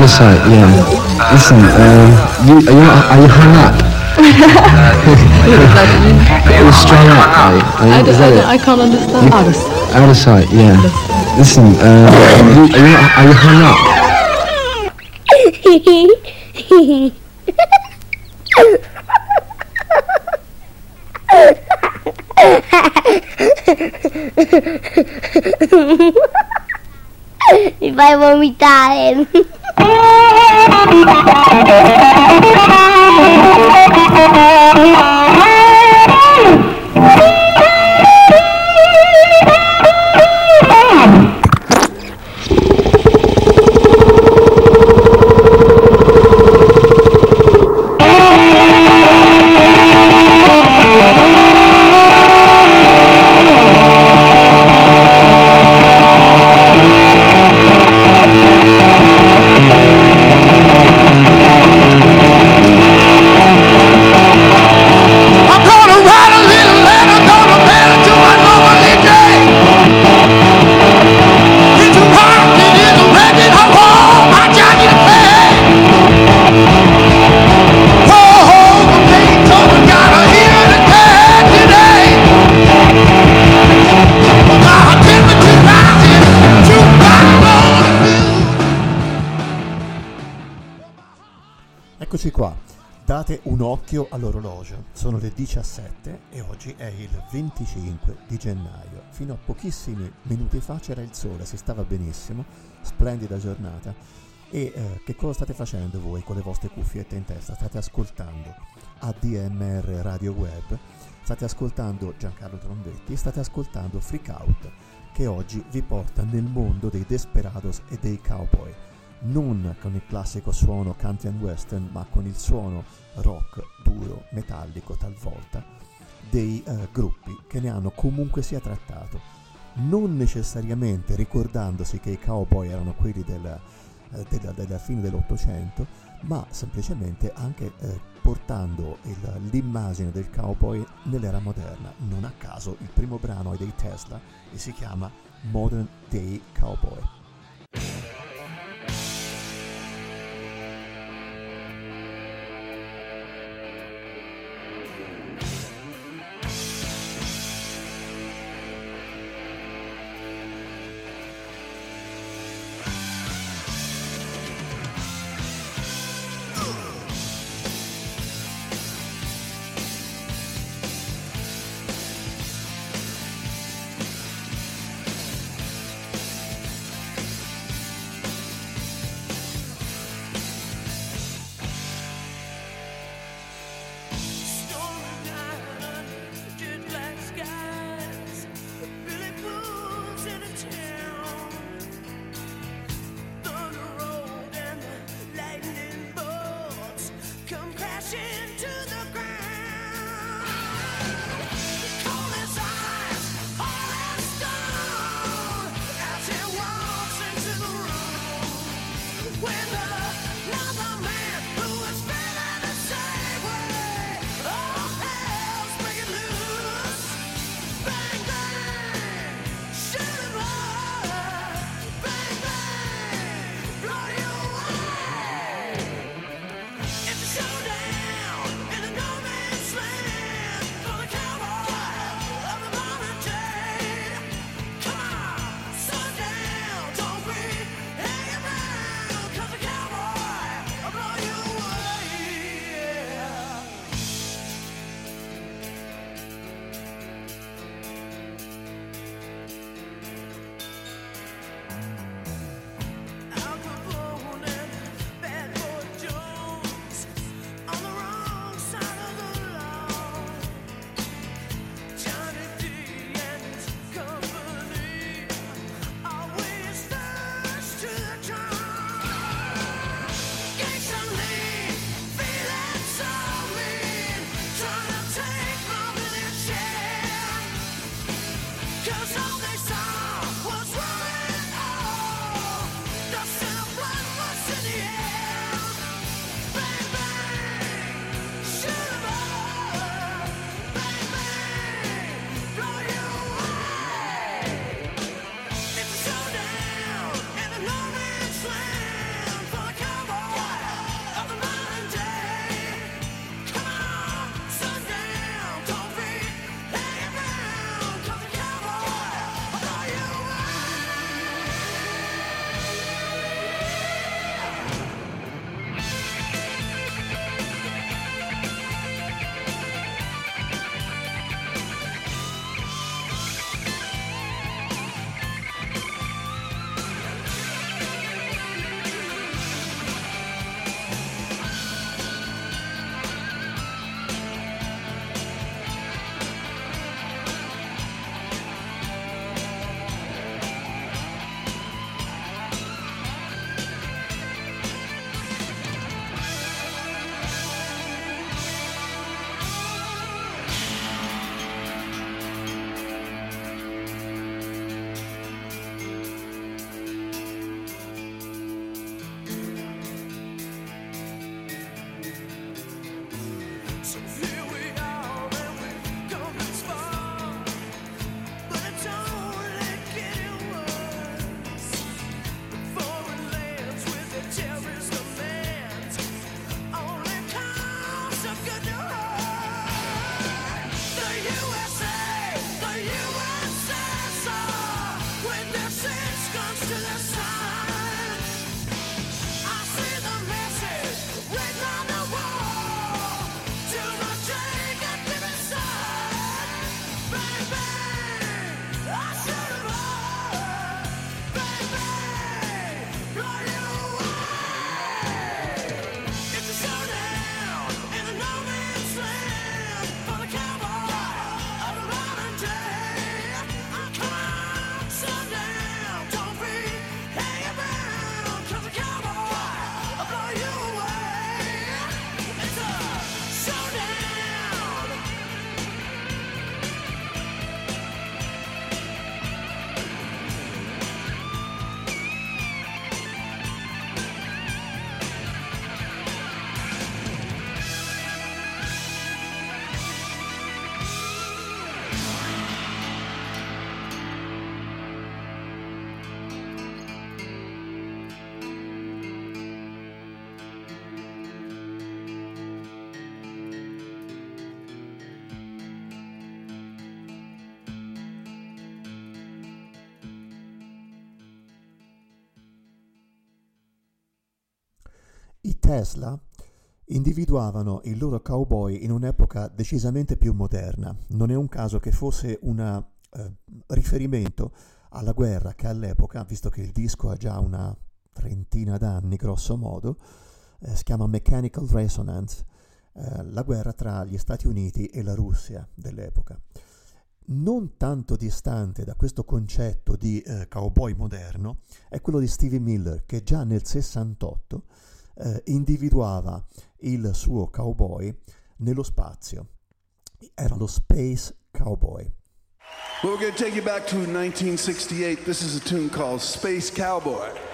Out of sight, yeah. Listen, um, you, are, you, are you hung up? You're strung up, are you? Are you- I, is that it? I, I can't understand. Out of sight. Out of sight, yeah. Listen, um, you, are, you, are you hung up? Mi fai vomitare. I'm occhio all'orologio. Sono le 17 e oggi è il 25 di gennaio. Fino a pochissimi minuti fa c'era il sole, si stava benissimo, splendida giornata. E eh, che cosa state facendo voi con le vostre cuffiette in testa? State ascoltando ADMR Radio Web, state ascoltando Giancarlo Trondetti, state ascoltando Freak Out, che oggi vi porta nel mondo dei Desperados e dei Cowboy non con il classico suono country and western, ma con il suono rock duro, metallico talvolta, dei eh, gruppi che ne hanno comunque sia trattato, non necessariamente ricordandosi che i cowboy erano quelli del, eh, della, della fine dell'Ottocento, ma semplicemente anche eh, portando il- l'immagine del cowboy nell'era moderna. Non a caso il primo brano è dei Tesla e si chiama Modern Day Cowboy. Tesla individuavano il loro cowboy in un'epoca decisamente più moderna. Non è un caso che fosse un eh, riferimento alla guerra che all'epoca, visto che il disco ha già una trentina d'anni grosso modo, eh, si chiama Mechanical Resonance, eh, la guerra tra gli Stati Uniti e la Russia dell'epoca. Non tanto distante da questo concetto di eh, cowboy moderno è quello di Stevie Miller che già nel 68 eh, individuava il suo cowboy nello spazio. Era lo Space Cowboy. Well, we're going to take you back to 1968. This is a tune called Space Cowboy.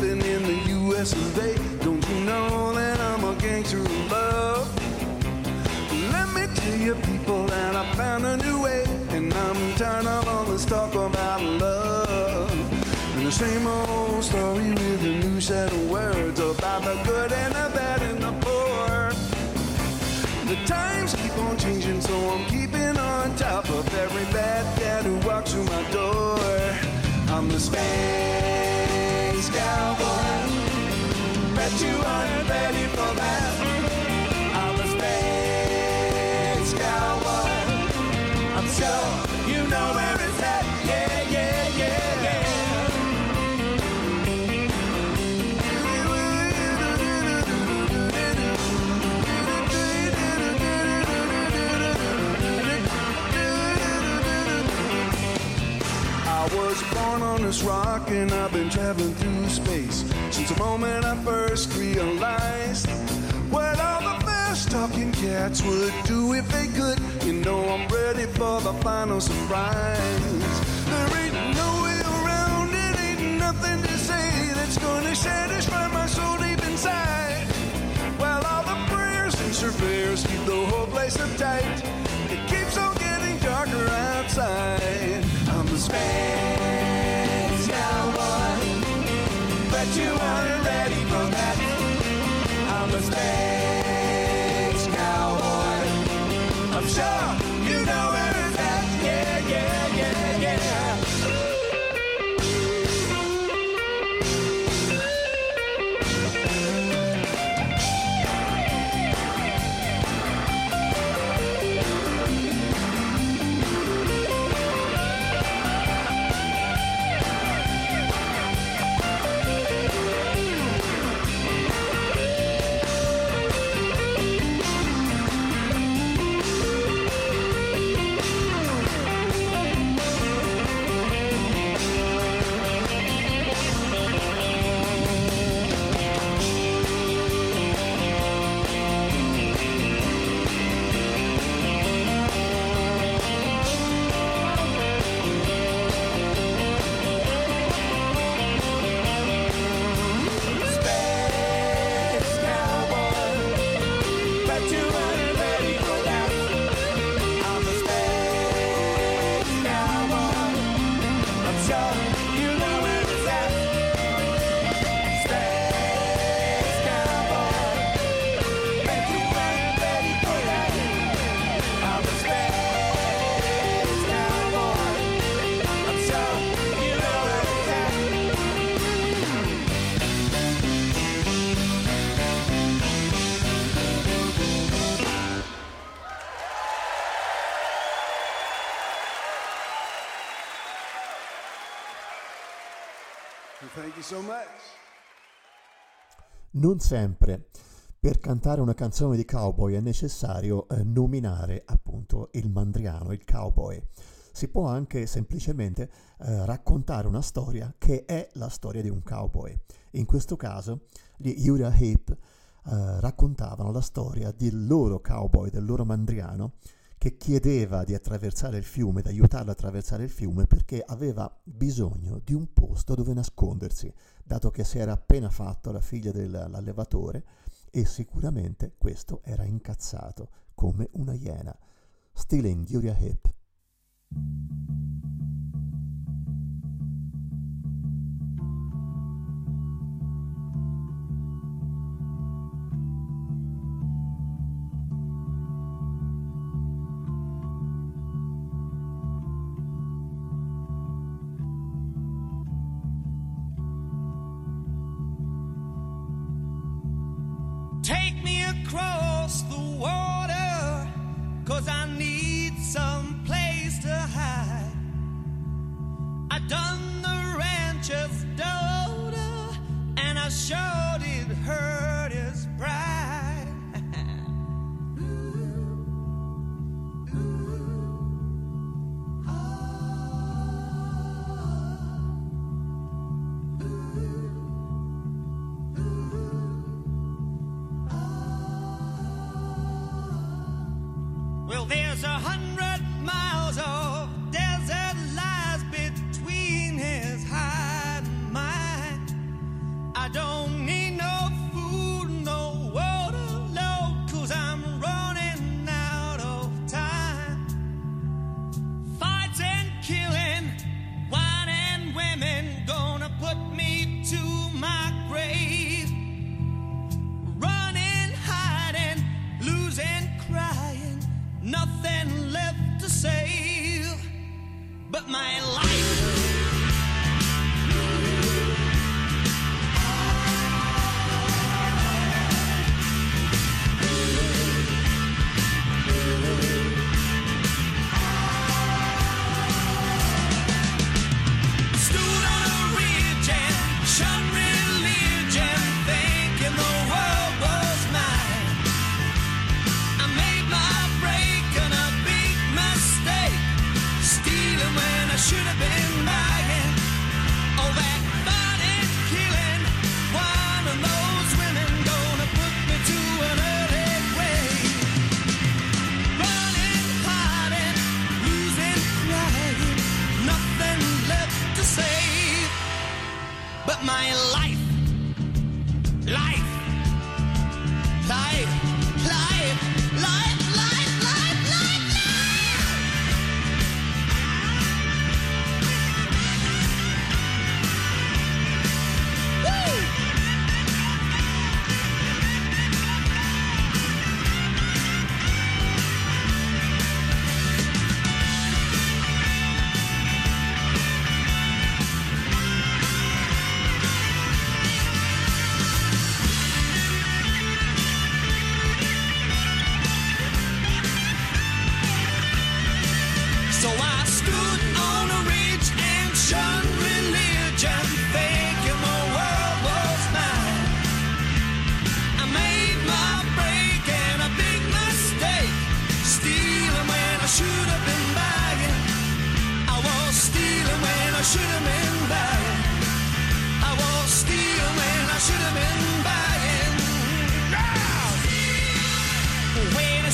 Living in the US of A. Don't you know born on this rock and I've been traveling through space since the moment I first realized what all the fast talking cats would do if they could. You know I'm ready for the final surprise. There ain't no way around it, ain't nothing to say that's gonna satisfy my soul deep inside. While all the prayers and surveyors keep the whole place uptight, it keeps on getting darker outside. I'm the space you aren't ready for that. I'm the space Non sempre per cantare una canzone di cowboy è necessario eh, nominare appunto il mandriano, il cowboy. Si può anche semplicemente eh, raccontare una storia che è la storia di un cowboy. In questo caso gli Uriah Heep eh, raccontavano la storia del loro cowboy, del loro mandriano, che chiedeva di attraversare il fiume, di aiutarlo a attraversare il fiume perché aveva bisogno di un posto dove nascondersi, dato che si era appena fatto la figlia dell'allevatore e sicuramente questo era incazzato come una iena. Stile in Guria Hip. the world.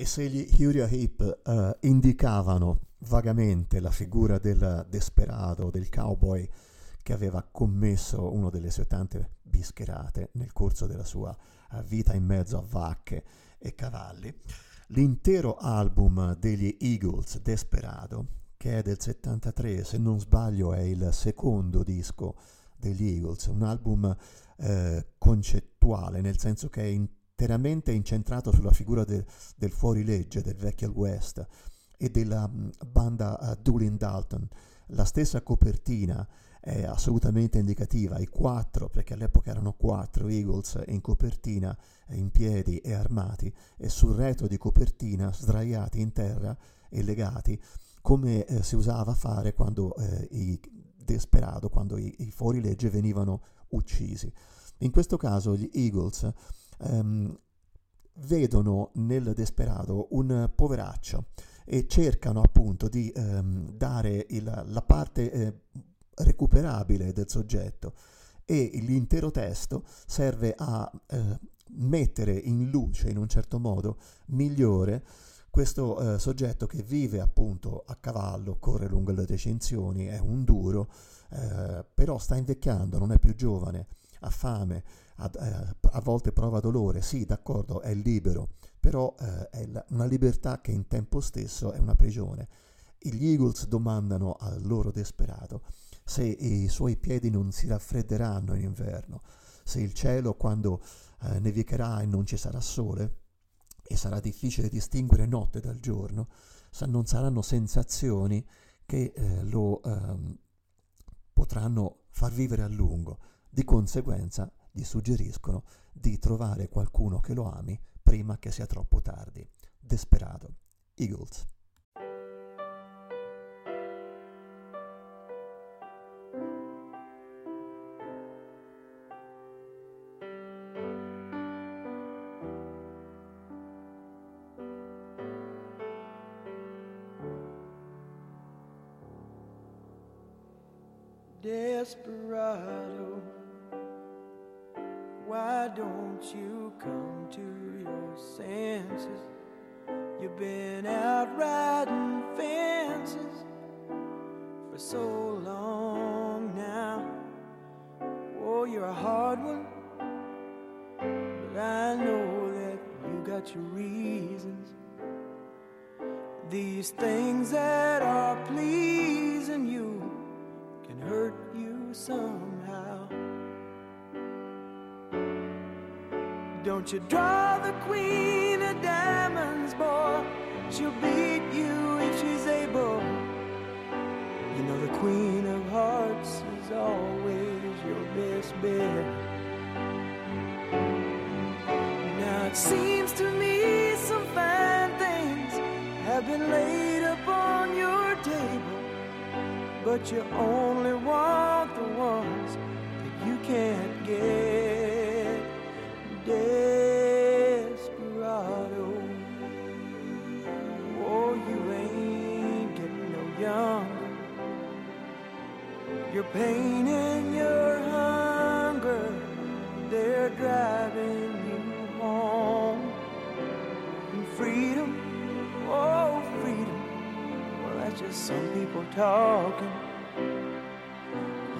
e se gli Uriah Heep eh, indicavano vagamente la figura del desperado, del cowboy che aveva commesso una delle sue tante bischerate nel corso della sua eh, vita in mezzo a vacche e cavalli, l'intero album degli Eagles, Desperado, che è del 73, se non sbaglio è il secondo disco degli Eagles, un album eh, concettuale, nel senso che è in interamente incentrato sulla figura de, del fuorilegge, del vecchio West e della mh, banda uh, Doolin Dalton. La stessa copertina è assolutamente indicativa, i quattro, perché all'epoca erano quattro Eagles in copertina, eh, in piedi e armati, e sul retro di copertina sdraiati in terra e legati, come eh, si usava fare quando eh, i Desperado, quando i, i fuorilegge venivano uccisi. In questo caso gli Eagles ehm, vedono nel Desperado un poveraccio e cercano appunto di ehm, dare il, la parte eh, recuperabile del soggetto e l'intero testo serve a eh, mettere in luce in un certo modo migliore questo eh, soggetto che vive appunto a cavallo, corre lungo le recensioni, è un duro, eh, però sta invecchiando, non è più giovane, ha fame, ha, eh, a volte prova dolore, sì d'accordo è libero, però eh, è la, una libertà che in tempo stesso è una prigione. Gli Eagles domandano al loro desperato se i suoi piedi non si raffredderanno in inverno, se il cielo quando eh, nevicherà e non ci sarà sole e sarà difficile distinguere notte dal giorno, sa, non saranno sensazioni che eh, lo ehm, potranno far vivere a lungo. Di conseguenza gli suggeriscono di trovare qualcuno che lo ami prima che sia troppo tardi. Desperado. Eagles. Younger. Your pain and your hunger, they're driving you home. And freedom, oh, freedom. Well, that's just some people talking.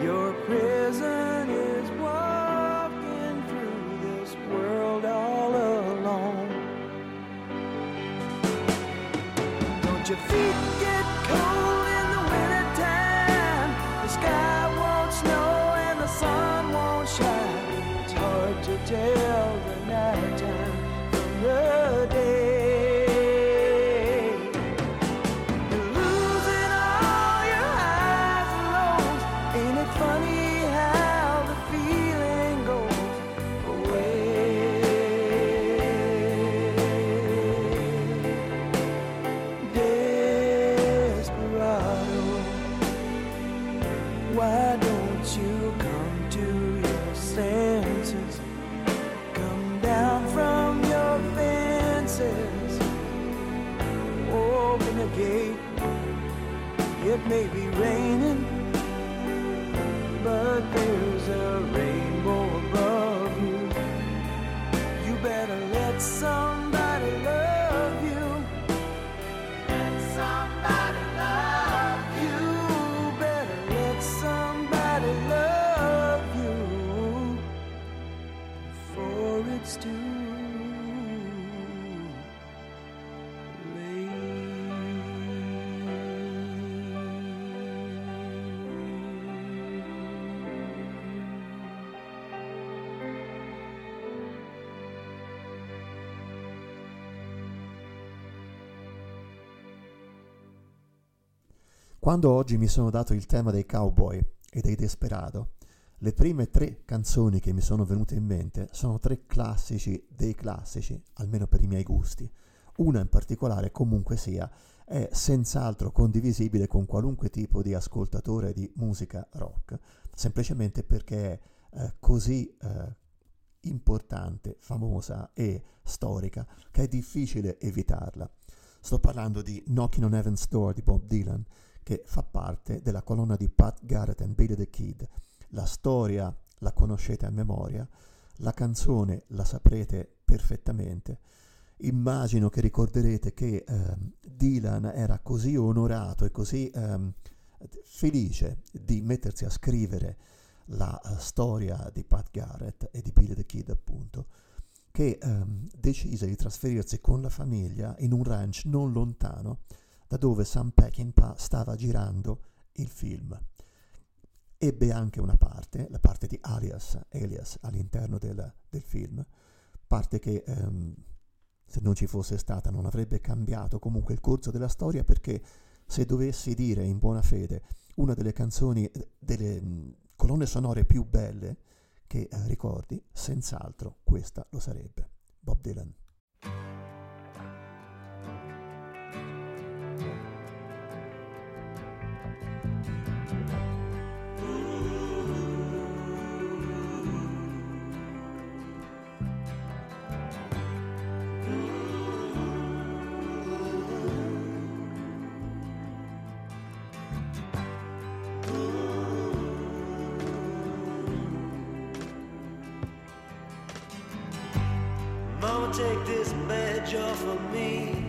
Your prison is walking through this world all alone. Don't your feet Quando oggi mi sono dato il tema dei cowboy e dei desperado, le prime tre canzoni che mi sono venute in mente sono tre classici dei classici, almeno per i miei gusti. Una in particolare, comunque sia, è senz'altro condivisibile con qualunque tipo di ascoltatore di musica rock, semplicemente perché è eh, così eh, importante, famosa e storica che è difficile evitarla. Sto parlando di Knocking on Heaven's Door di Bob Dylan, che fa parte della colonna di Pat Garrett and Billy the Kid. La storia la conoscete a memoria, la canzone la saprete perfettamente. Immagino che ricorderete che ehm, Dylan era così onorato e così ehm, felice di mettersi a scrivere la eh, storia di Pat Garrett e di Billy the Kid, appunto, che ehm, decise di trasferirsi con la famiglia in un ranch non lontano da dove Sam Peckinpah stava girando il film. Ebbe anche una parte, la parte di Alias, Alias all'interno del, del film, parte che ehm, se non ci fosse stata non avrebbe cambiato comunque il corso della storia perché se dovessi dire in buona fede una delle canzoni, eh, delle colonne sonore più belle che eh, ricordi, senz'altro questa lo sarebbe. Bob Dylan. Badge off of me.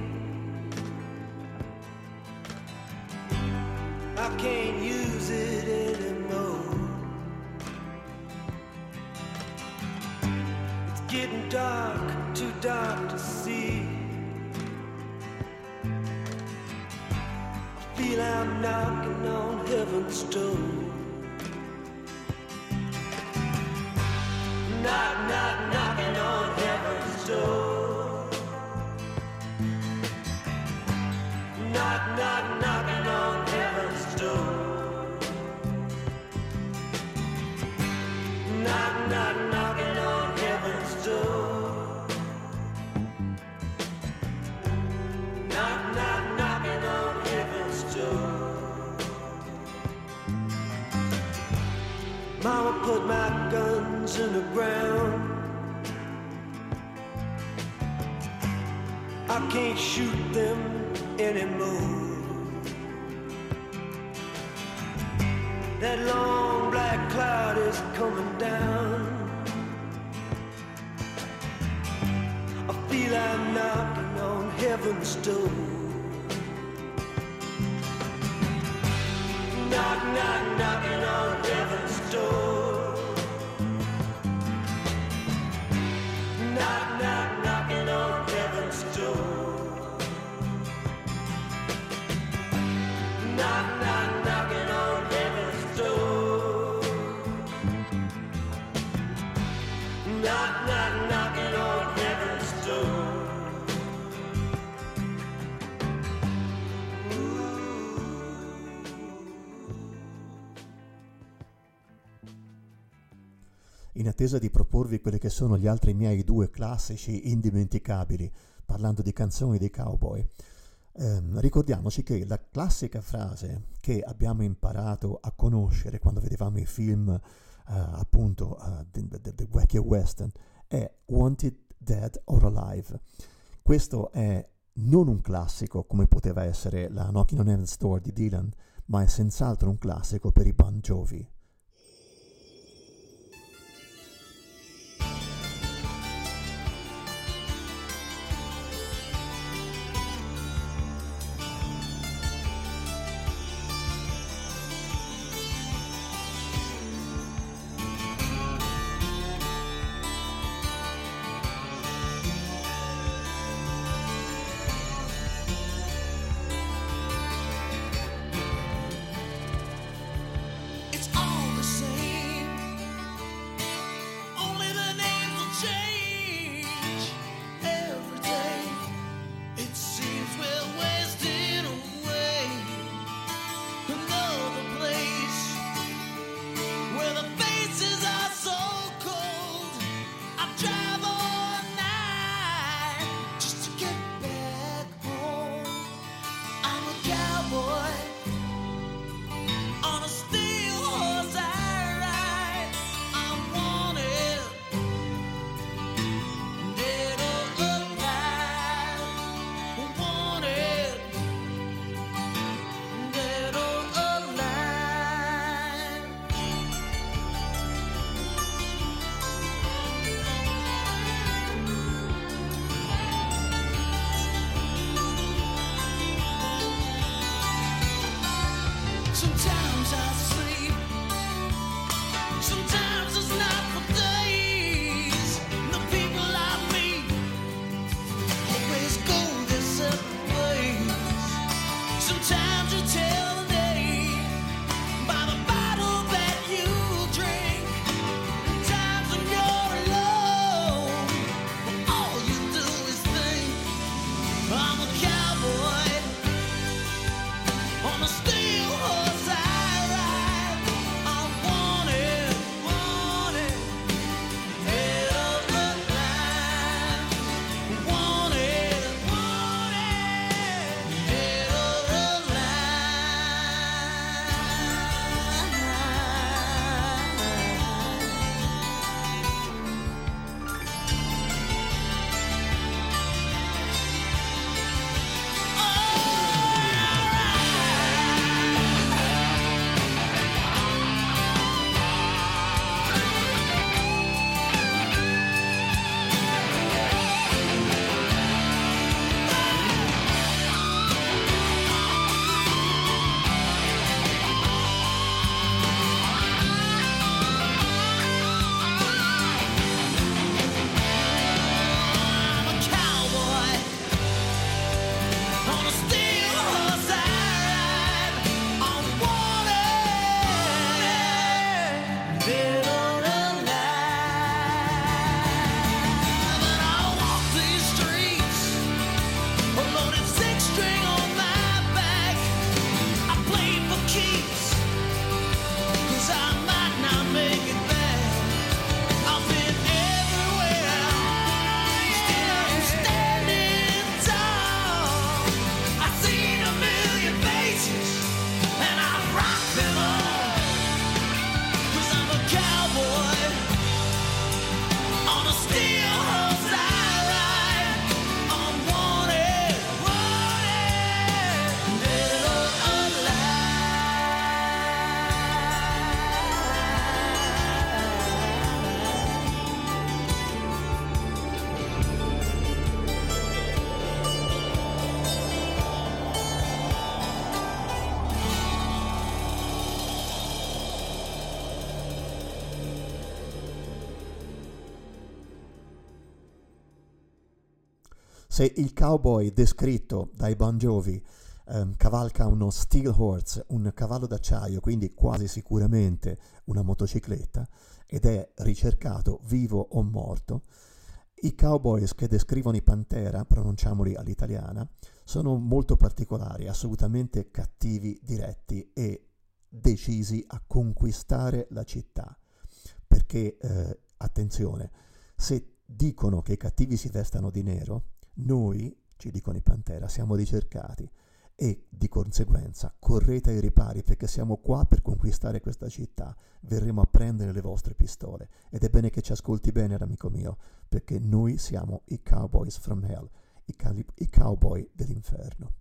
Attesa di proporvi quelli che sono gli altri miei due classici indimenticabili, parlando di canzoni dei cowboy, ehm, ricordiamoci che la classica frase che abbiamo imparato a conoscere quando vedevamo i film eh, appunto eh, de, de vecchio western è Wanted Dead or Alive. Questo è non un classico come poteva essere la Knocking on Heaven's Door di Dylan, ma è senz'altro un classico per i Bon Jovi. Se il cowboy descritto dai Bon Jovi ehm, cavalca uno steel horse, un cavallo d'acciaio, quindi quasi sicuramente una motocicletta, ed è ricercato vivo o morto, i cowboys che descrivono i Pantera, pronunciamoli all'italiana, sono molto particolari, assolutamente cattivi, diretti e decisi a conquistare la città. Perché, eh, attenzione, se dicono che i cattivi si vestano di nero, noi, ci dicono i Pantera, siamo ricercati e di conseguenza correte ai ripari perché siamo qua per conquistare questa città, verremo a prendere le vostre pistole ed è bene che ci ascolti bene, amico mio, perché noi siamo i Cowboys from Hell, i, cali- i cowboy dell'inferno.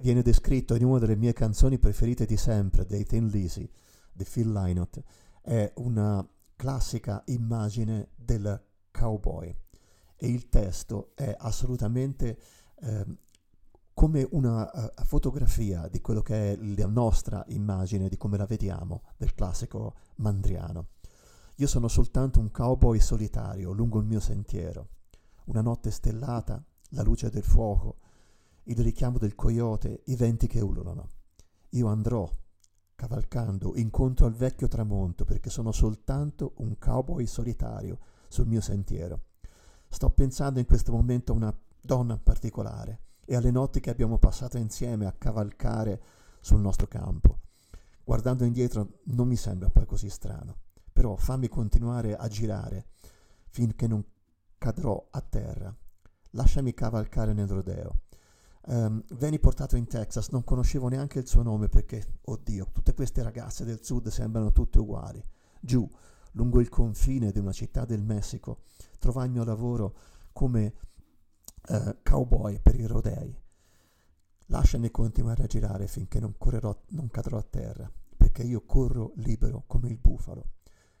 viene descritto in una delle mie canzoni preferite di sempre, dei Ten Lisi, di Phil Lynott, è una classica immagine del cowboy e il testo è assolutamente eh, come una uh, fotografia di quello che è la nostra immagine, di come la vediamo, del classico mandriano. Io sono soltanto un cowboy solitario lungo il mio sentiero. Una notte stellata, la luce del fuoco, il richiamo del coyote, i venti che ululano. Io andrò cavalcando incontro al vecchio tramonto perché sono soltanto un cowboy solitario sul mio sentiero. Sto pensando in questo momento a una donna particolare e alle notti che abbiamo passato insieme a cavalcare sul nostro campo. Guardando indietro non mi sembra poi così strano, però fammi continuare a girare finché non cadrò a terra. Lasciami cavalcare nel rodeo. Um, venni portato in Texas, non conoscevo neanche il suo nome perché, oddio, tutte queste ragazze del sud sembrano tutte uguali. Giù, lungo il confine di una città del Messico, trovai il mio lavoro come uh, cowboy per i rodei. Lasciami continuare a girare finché non, correrò, non cadrò a terra, perché io corro libero come il bufalo.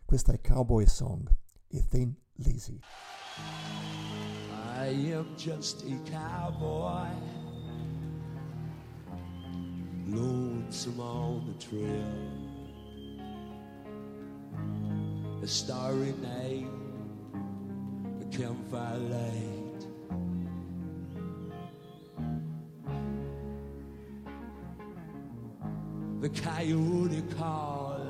Questa è Cowboy Song, e Thin Lizzy. I am just a cowboy, lonesome on the trail. A starry night, a campfire light. The coyote call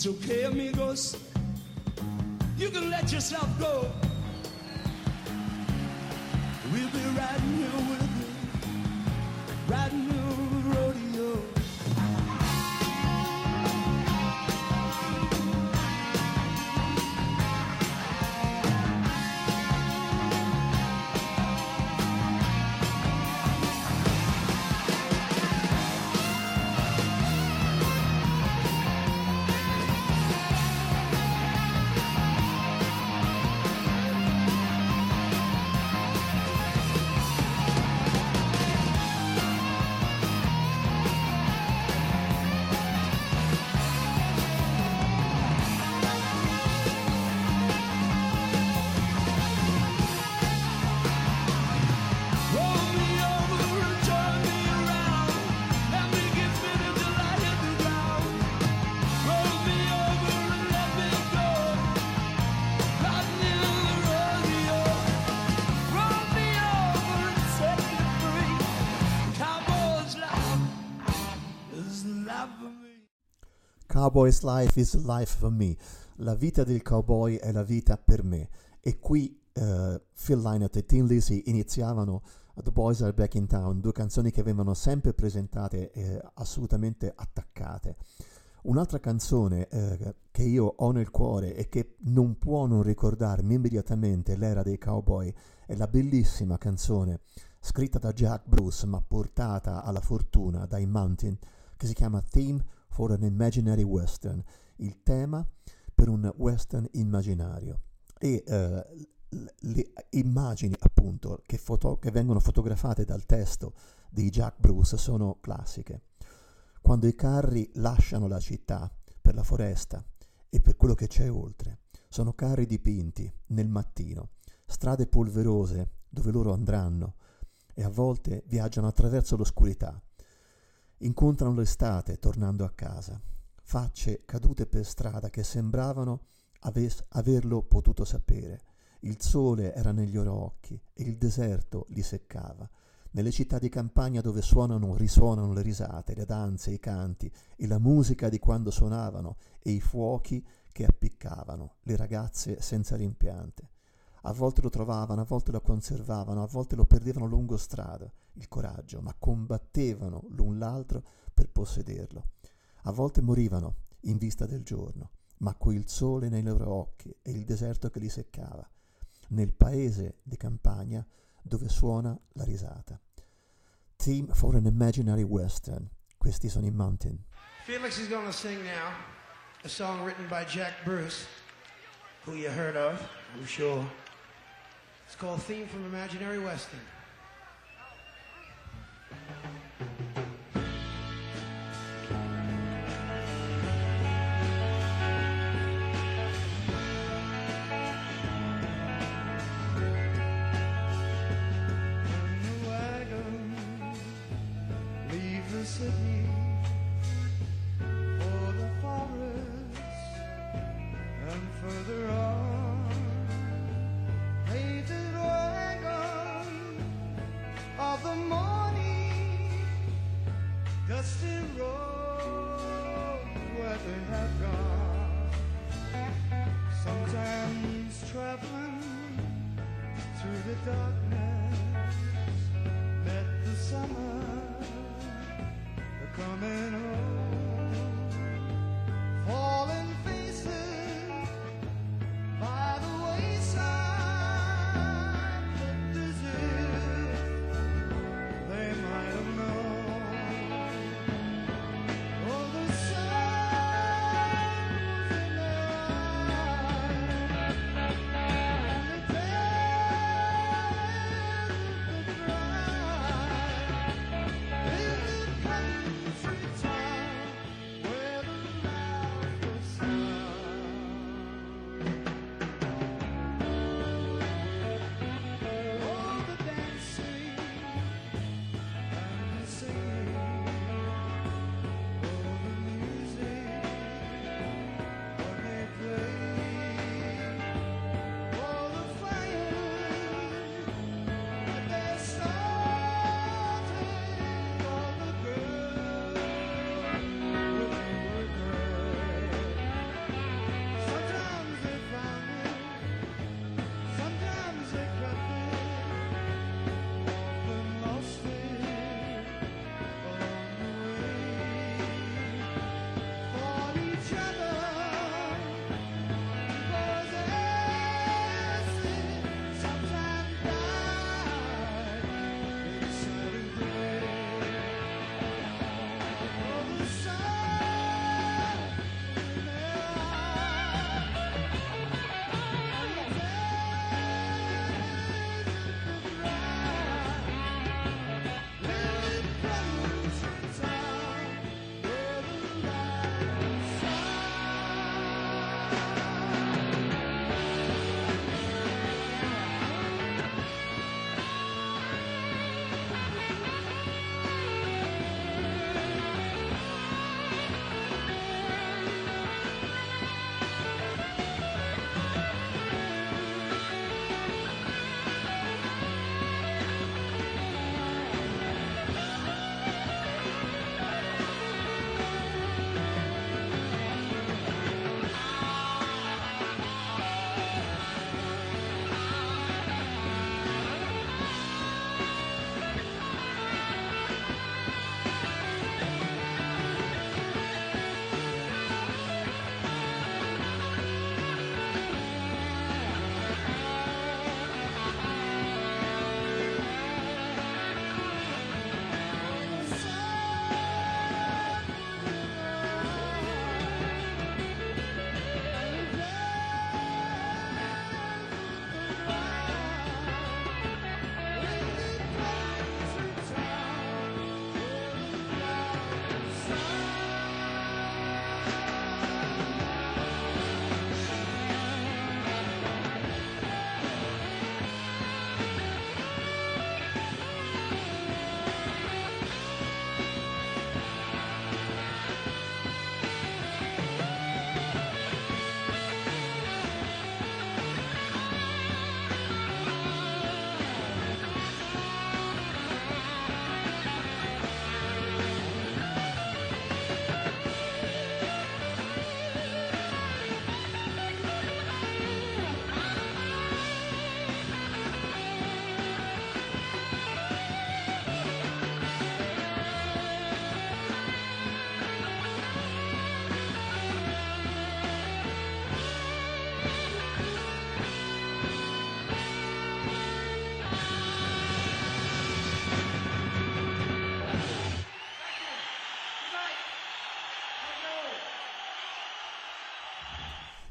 It's okay, amigos. You can let yourself go. Cowboy's life is life for me. La vita del cowboy è la vita per me. E qui eh, Phil Lynott e Tim Lizzy iniziavano The Boys Are Back in Town, due canzoni che venivano sempre presentate eh, assolutamente attaccate. Un'altra canzone eh, che io ho nel cuore e che non può non ricordarmi immediatamente l'era dei cowboy è la bellissima canzone scritta da Jack Bruce ma portata alla fortuna dai Mountain che si chiama Theme for an Imaginary Western, il tema per un western immaginario. E eh, le immagini appunto che, foto- che vengono fotografate dal testo di Jack Bruce sono classiche. Quando i carri lasciano la città per la foresta e per quello che c'è oltre, sono carri dipinti nel mattino, strade polverose dove loro andranno e a volte viaggiano attraverso l'oscurità. Incontrano l'estate tornando a casa, facce cadute per strada che sembravano aves- averlo potuto sapere. Il sole era negli loro occhi e il deserto li seccava. Nelle città di campagna dove suonano, risuonano le risate, le danze, i canti e la musica di quando suonavano e i fuochi che appiccavano, le ragazze senza rimpiante. A volte lo trovavano, a volte lo conservavano, a volte lo perdevano lungo strada, il coraggio, ma combattevano l'un l'altro per possederlo. A volte morivano in vista del giorno, ma il sole nei loro occhi e il deserto che li seccava, nel paese di campagna dove suona la risata. Theme for an Imaginary Western. Questi sono i Mountain. Felix is going to sing now a song written by Jack Bruce, who you heard of, I'm sure. It's called Theme from Imaginary Western.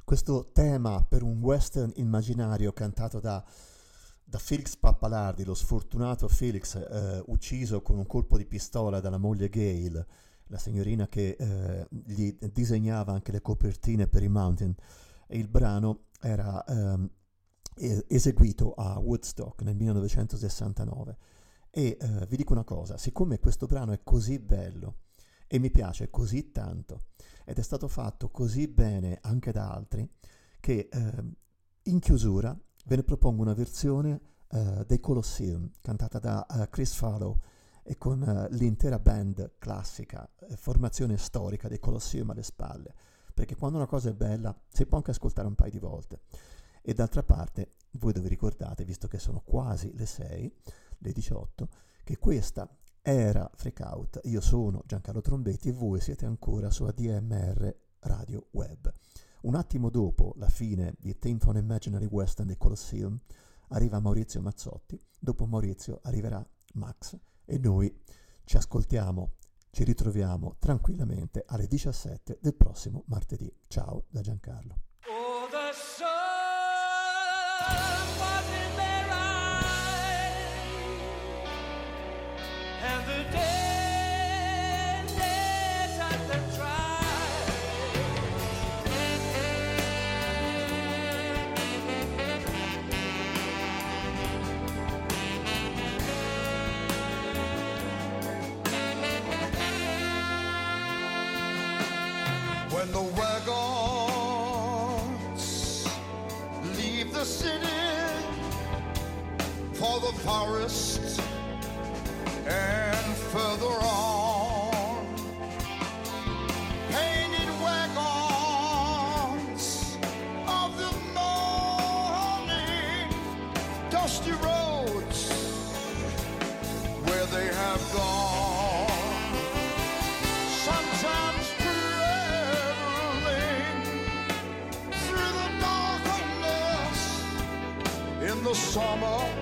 Questo tema per un western immaginario cantato da, da Felix Pappalardi, lo sfortunato Felix eh, ucciso con un colpo di pistola dalla moglie Gail, la signorina che eh, gli disegnava anche le copertine per i Mountain. E il brano era ehm, eseguito a Woodstock nel 1969. E eh, vi dico una cosa, siccome questo brano è così bello e mi piace così tanto ed è stato fatto così bene anche da altri, che eh, in chiusura ve ne propongo una versione eh, dei Colosseum cantata da eh, Chris Farlow e con eh, l'intera band classica, eh, formazione storica dei Colosseum alle spalle, perché quando una cosa è bella si può anche ascoltare un paio di volte. E d'altra parte, voi dove ricordate, visto che sono quasi le 6, le 18, che questa era Freak Out, io sono Giancarlo Trombetti e voi siete ancora su ADMR Radio Web. Un attimo dopo la fine di Theme for Imaginary Western dei Colosseum arriva Maurizio Mazzotti, dopo Maurizio arriverà Max e noi ci ascoltiamo, ci ritroviamo tranquillamente alle 17 del prossimo martedì. Ciao da Giancarlo. Oh, the wagons. Leave the city for the forest and further on, summer,